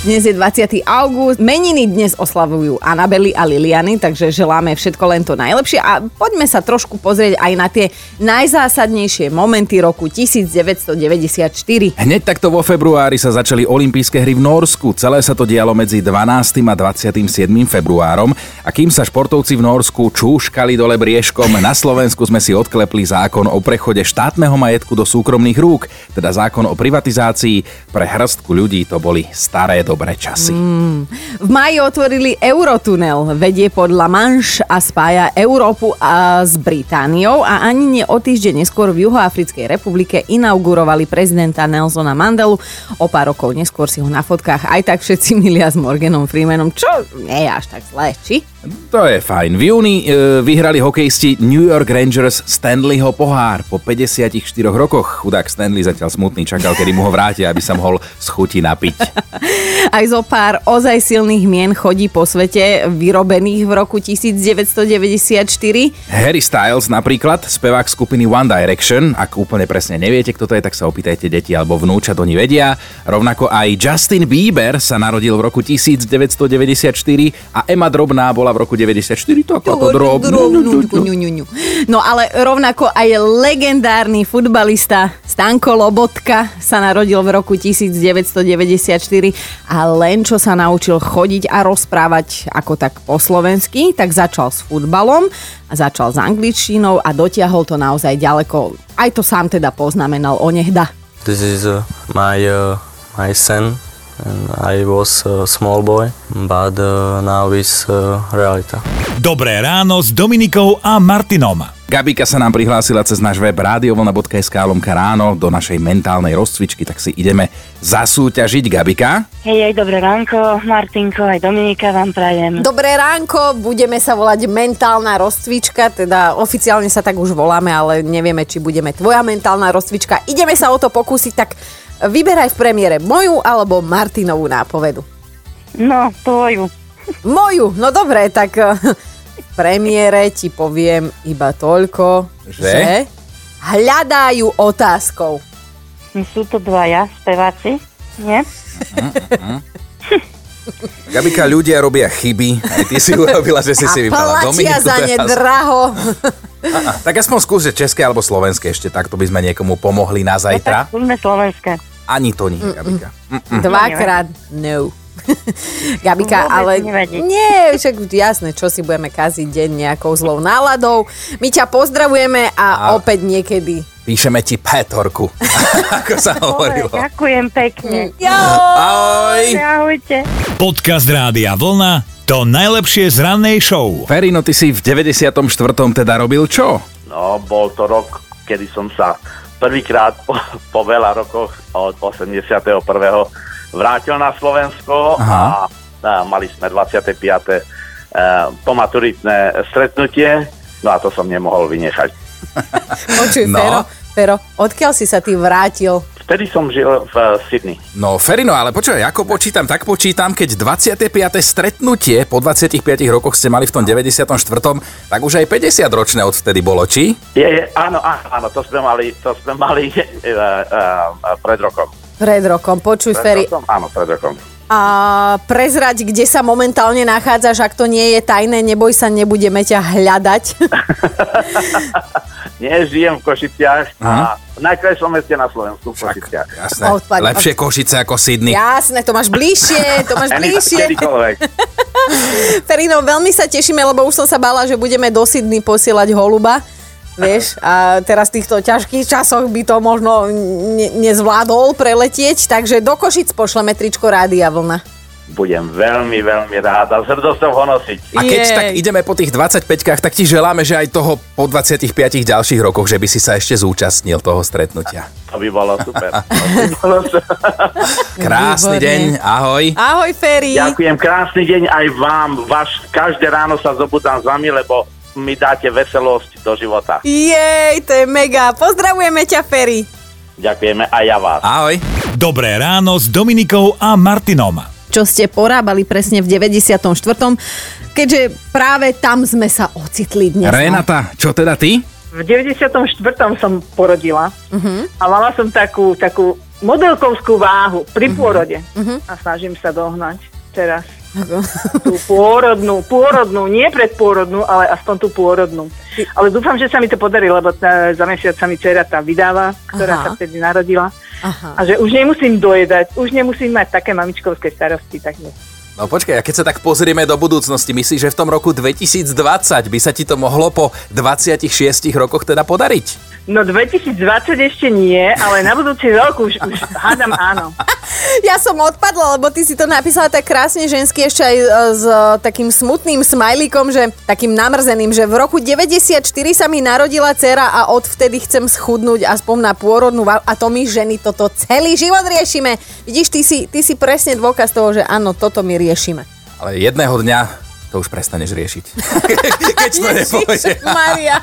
Dnes je 20. august, meniny dnes oslavujú Anabely a Liliany, takže želáme všetko len to najlepšie a poďme sa trošku pozrieť aj na tie najzásadnejšie momenty roku 1994. Hneď takto vo februári sa začali olympijské hry v Norsku. Celé sa to dialo medzi 12. a 27. februárom a kým sa športovci v Norsku čúškali dole briežkom, na Slovensku sme si odklepli zákon o prechode štátneho majetku do súkromných rúk, teda zákon o privatizácii pre hrstku ľudí to boli staré dobré časy. Mm. V maji otvorili Eurotunel, vedie pod La Manche a spája Európu a s Britániou a ani nie o týždeň neskôr v Juhoafrickej republike inaugurovali prezidenta Nelsona Mandelu. O pár rokov neskôr si ho na fotkách aj tak všetci milia s Morganom Freemanom, čo nie je až tak zlé, či? To je fajn. V júni e, vyhrali hokejisti New York Rangers Stanleyho pohár po 54 rokoch. Chudák Stanley zatiaľ smutný čakal, kedy mu ho vrátia, aby sa mohol z chuti napiť. Aj zo pár ozaj silných mien chodí po svete, vyrobených v roku 1994. Harry Styles napríklad, spevák skupiny One Direction. Ak úplne presne neviete, kto to je, tak sa opýtajte deti alebo vnúčat, oni vedia. Rovnako aj Justin Bieber sa narodil v roku 1994 a Emma Drobná bola v roku 94, to ako to drob. No ale rovnako aj legendárny futbalista Stanko Lobotka sa narodil v roku 1994 a len čo sa naučil chodiť a rozprávať ako tak po slovensky, tak začal s futbalom a začal s angličtinou a dotiahol to naozaj ďaleko. Aj to sám teda poznamenal onehda. This is uh, my, uh, my son and I was a small boy, but uh, now is uh, realita. Dobré ráno s Dominikou a Martinom. Gabika sa nám prihlásila cez náš web radiovlna.sk lomka ráno do našej mentálnej rozcvičky, tak si ideme zasúťažiť. Gabika? Hej, aj dobré ránko, Martinko, aj Dominika vám prajem. Dobré ránko, budeme sa volať mentálna rozcvička, teda oficiálne sa tak už voláme, ale nevieme, či budeme tvoja mentálna rozcvička. Ideme sa o to pokúsiť, tak Vyberaj v premiére moju alebo Martinovú nápovedu. No, tvoju. Moju, no dobre, tak eh, v premiére ti poviem iba toľko, že, že hľadajú otázkou. Sú to dvaja speváci, nie? Gabika, ľudia robia chyby. Aj ty si urobila, že si a si vybrala Dominiku. za ne draho. A, tak aspoň skúste české alebo slovenské ešte, takto by sme niekomu pomohli na zajtra. No tak slovenské. Ani to nie, Gabika. Mm-mm. Dvakrát no. Gabika, ale nevadí. nie, však jasné, čo si budeme kaziť deň nejakou zlou náladou. My ťa pozdravujeme a, a opäť niekedy píšeme ti Petorku, ako sa hovorilo. Ďakujem pekne. Jo. Ahoj. Ahojte. Podcast Rádia Vlna to najlepšie z rannej show. Ferino, ty si v 94. teda robil čo? No, bol to rok, kedy som sa prvýkrát po, po veľa rokoch od 81. vrátil na Slovensko a, a mali sme 25. E, pomaturitné stretnutie, no a to som nemohol vynechať. Počuj, no. Fero, Fero, odkiaľ si sa ty vrátil? Vtedy som žil v uh, Sydney. No, Ferino, ale počúvaj, ako počítam, tak počítam, keď 25. stretnutie po 25 rokoch ste mali v tom 94. tak už aj 50 ročné odvtedy bolo, či? Je, je, áno, áno, áno, to sme mali, to sme mali uh, uh, pred rokom. Pred rokom, počuj, pred Feri. Rokom? Áno, pred rokom. A prezrať, kde sa momentálne nachádzaš, ak to nie je tajné, neboj sa, nebudeme ťa hľadať. Nie, žijem v Košiciach a v najkrajšom meste na Slovensku v Košiciach. Jasné, lepšie Košice ako Sydney. Jasné, to máš bližšie, to máš bližšie. Ferino, veľmi sa tešíme, lebo už som sa bála, že budeme do Sydney posielať holuba. Vieš, a teraz v týchto ťažkých časoch by to možno ne- nezvládol preletieť, takže do Košic pošleme tričko Rádia Vlna budem veľmi, veľmi rád a s hrdosťou ho nosiť. A keď Jej. tak ideme po tých 25-kách, tak ti želáme, že aj toho po 25 ďalších rokoch, že by si sa ešte zúčastnil toho stretnutia. To by bolo super. krásny Výborné. deň, ahoj. Ahoj, Ferry. Ďakujem, krásny deň aj vám. Vaš, každé ráno sa zobudám s vami, lebo mi dáte veselosť do života. Jej, to je mega. Pozdravujeme ťa, Ferry. Ďakujeme aj ja vás. Ahoj. Dobré ráno s Dominikou a Martinom čo ste porábali presne v 94. Keďže práve tam sme sa ocitli dnes. No. Renata, čo teda ty? V 94. som porodila uh-huh. a mala som takú, takú modelkovskú váhu pri pôrode uh-huh. a snažím sa dohnať teraz. Tú pôrodnú, pôrodnú, nie predpôrodnú, ale aspoň tú pôrodnú. Ale dúfam, že sa mi to podarí, lebo tá, za mesiac sa mi dcera tá vydáva, ktorá Aha. sa vtedy narodila. Aha. A že už nemusím dojedať, už nemusím mať také mamičkovské starosti, tak nie. No počkaj, a keď sa tak pozrieme do budúcnosti, myslíš, že v tom roku 2020 by sa ti to mohlo po 26 rokoch teda podariť? No 2020 ešte nie, ale na budúci rok už, už hádam áno. Ja som odpadla, lebo ty si to napísala tak krásne žensky ešte aj e, s takým smutným smajlíkom, že takým namrzeným, že v roku 94 sa mi narodila dcera a odvtedy chcem schudnúť aspoň na pôrodnú a to my ženy toto celý život riešime. Vidíš, ty si, ty si presne dôkaz toho, že áno, toto my riešime. Ale jedného dňa to už prestaneš riešiť. Keď to nepovede. Maria.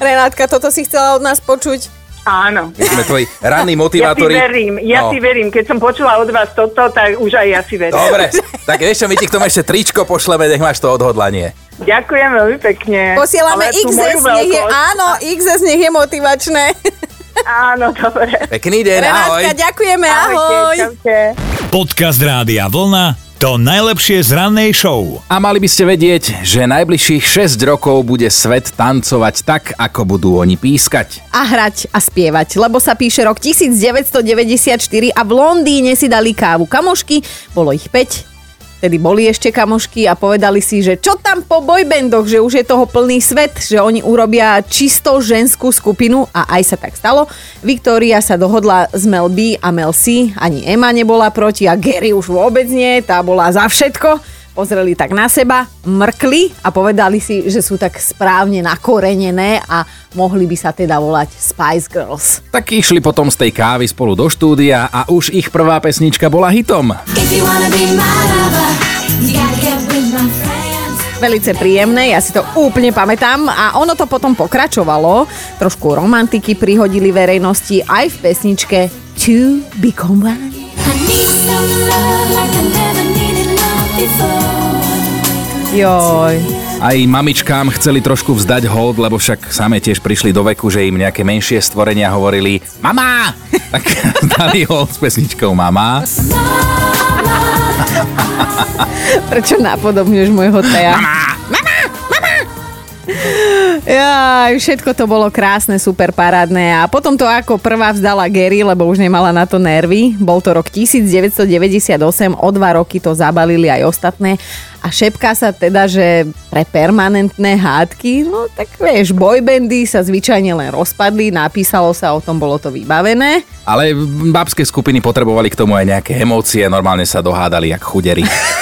Renátka, toto si chcela od nás počuť? Áno. My sme tvoji ranní motivátori. Ja si verím, ja no. si verím. Keď som počula od vás toto, tak už aj ja si verím. Dobre, tak vieš čo, my ti k tomu ešte tričko pošleme, nech máš to odhodlanie. Ďakujem veľmi pekne. Posielame XS, nech je, áno, XS nech je motivačné. Áno, dobre. Pekný deň, Renátka, ahoj. ďakujeme, ahoj. Ahojte, Podcast Rádia Vlna to najlepšie z rannej show. A mali by ste vedieť, že najbližších 6 rokov bude svet tancovať tak, ako budú oni pískať. A hrať a spievať, lebo sa píše rok 1994 a v Londýne si dali kávu kamošky, bolo ich 5, Tedy boli ešte kamošky a povedali si, že čo tam po boybandoch, že už je toho plný svet, že oni urobia čisto ženskú skupinu a aj sa tak stalo. Viktória sa dohodla s Mel B a Mel C, ani Emma nebola proti a Gary už vôbec nie, tá bola za všetko pozreli tak na seba, mrkli a povedali si, že sú tak správne nakorenené a mohli by sa teda volať Spice Girls. Tak išli potom z tej kávy spolu do štúdia a už ich prvá pesnička bola hitom. Velice príjemné, ja si to úplne pamätám a ono to potom pokračovalo. Trošku romantiky prihodili verejnosti aj v pesničke To Become One. Joj. Aj mamičkám chceli trošku vzdať hold, lebo však same tiež prišli do veku, že im nejaké menšie stvorenia hovorili Mama! Tak dali hold s pesničkou Mama. Prečo napodobňuješ môjho Teja? Mama! Mama! Mama! Ja, všetko to bolo krásne, super parádne a potom to ako prvá vzdala Gary, lebo už nemala na to nervy. Bol to rok 1998, o dva roky to zabalili aj ostatné a šepká sa teda, že pre permanentné hádky, no tak vieš, boybandy sa zvyčajne len rozpadli, napísalo sa o tom, bolo to vybavené. Ale babské skupiny potrebovali k tomu aj nejaké emócie, normálne sa dohádali jak chuderi.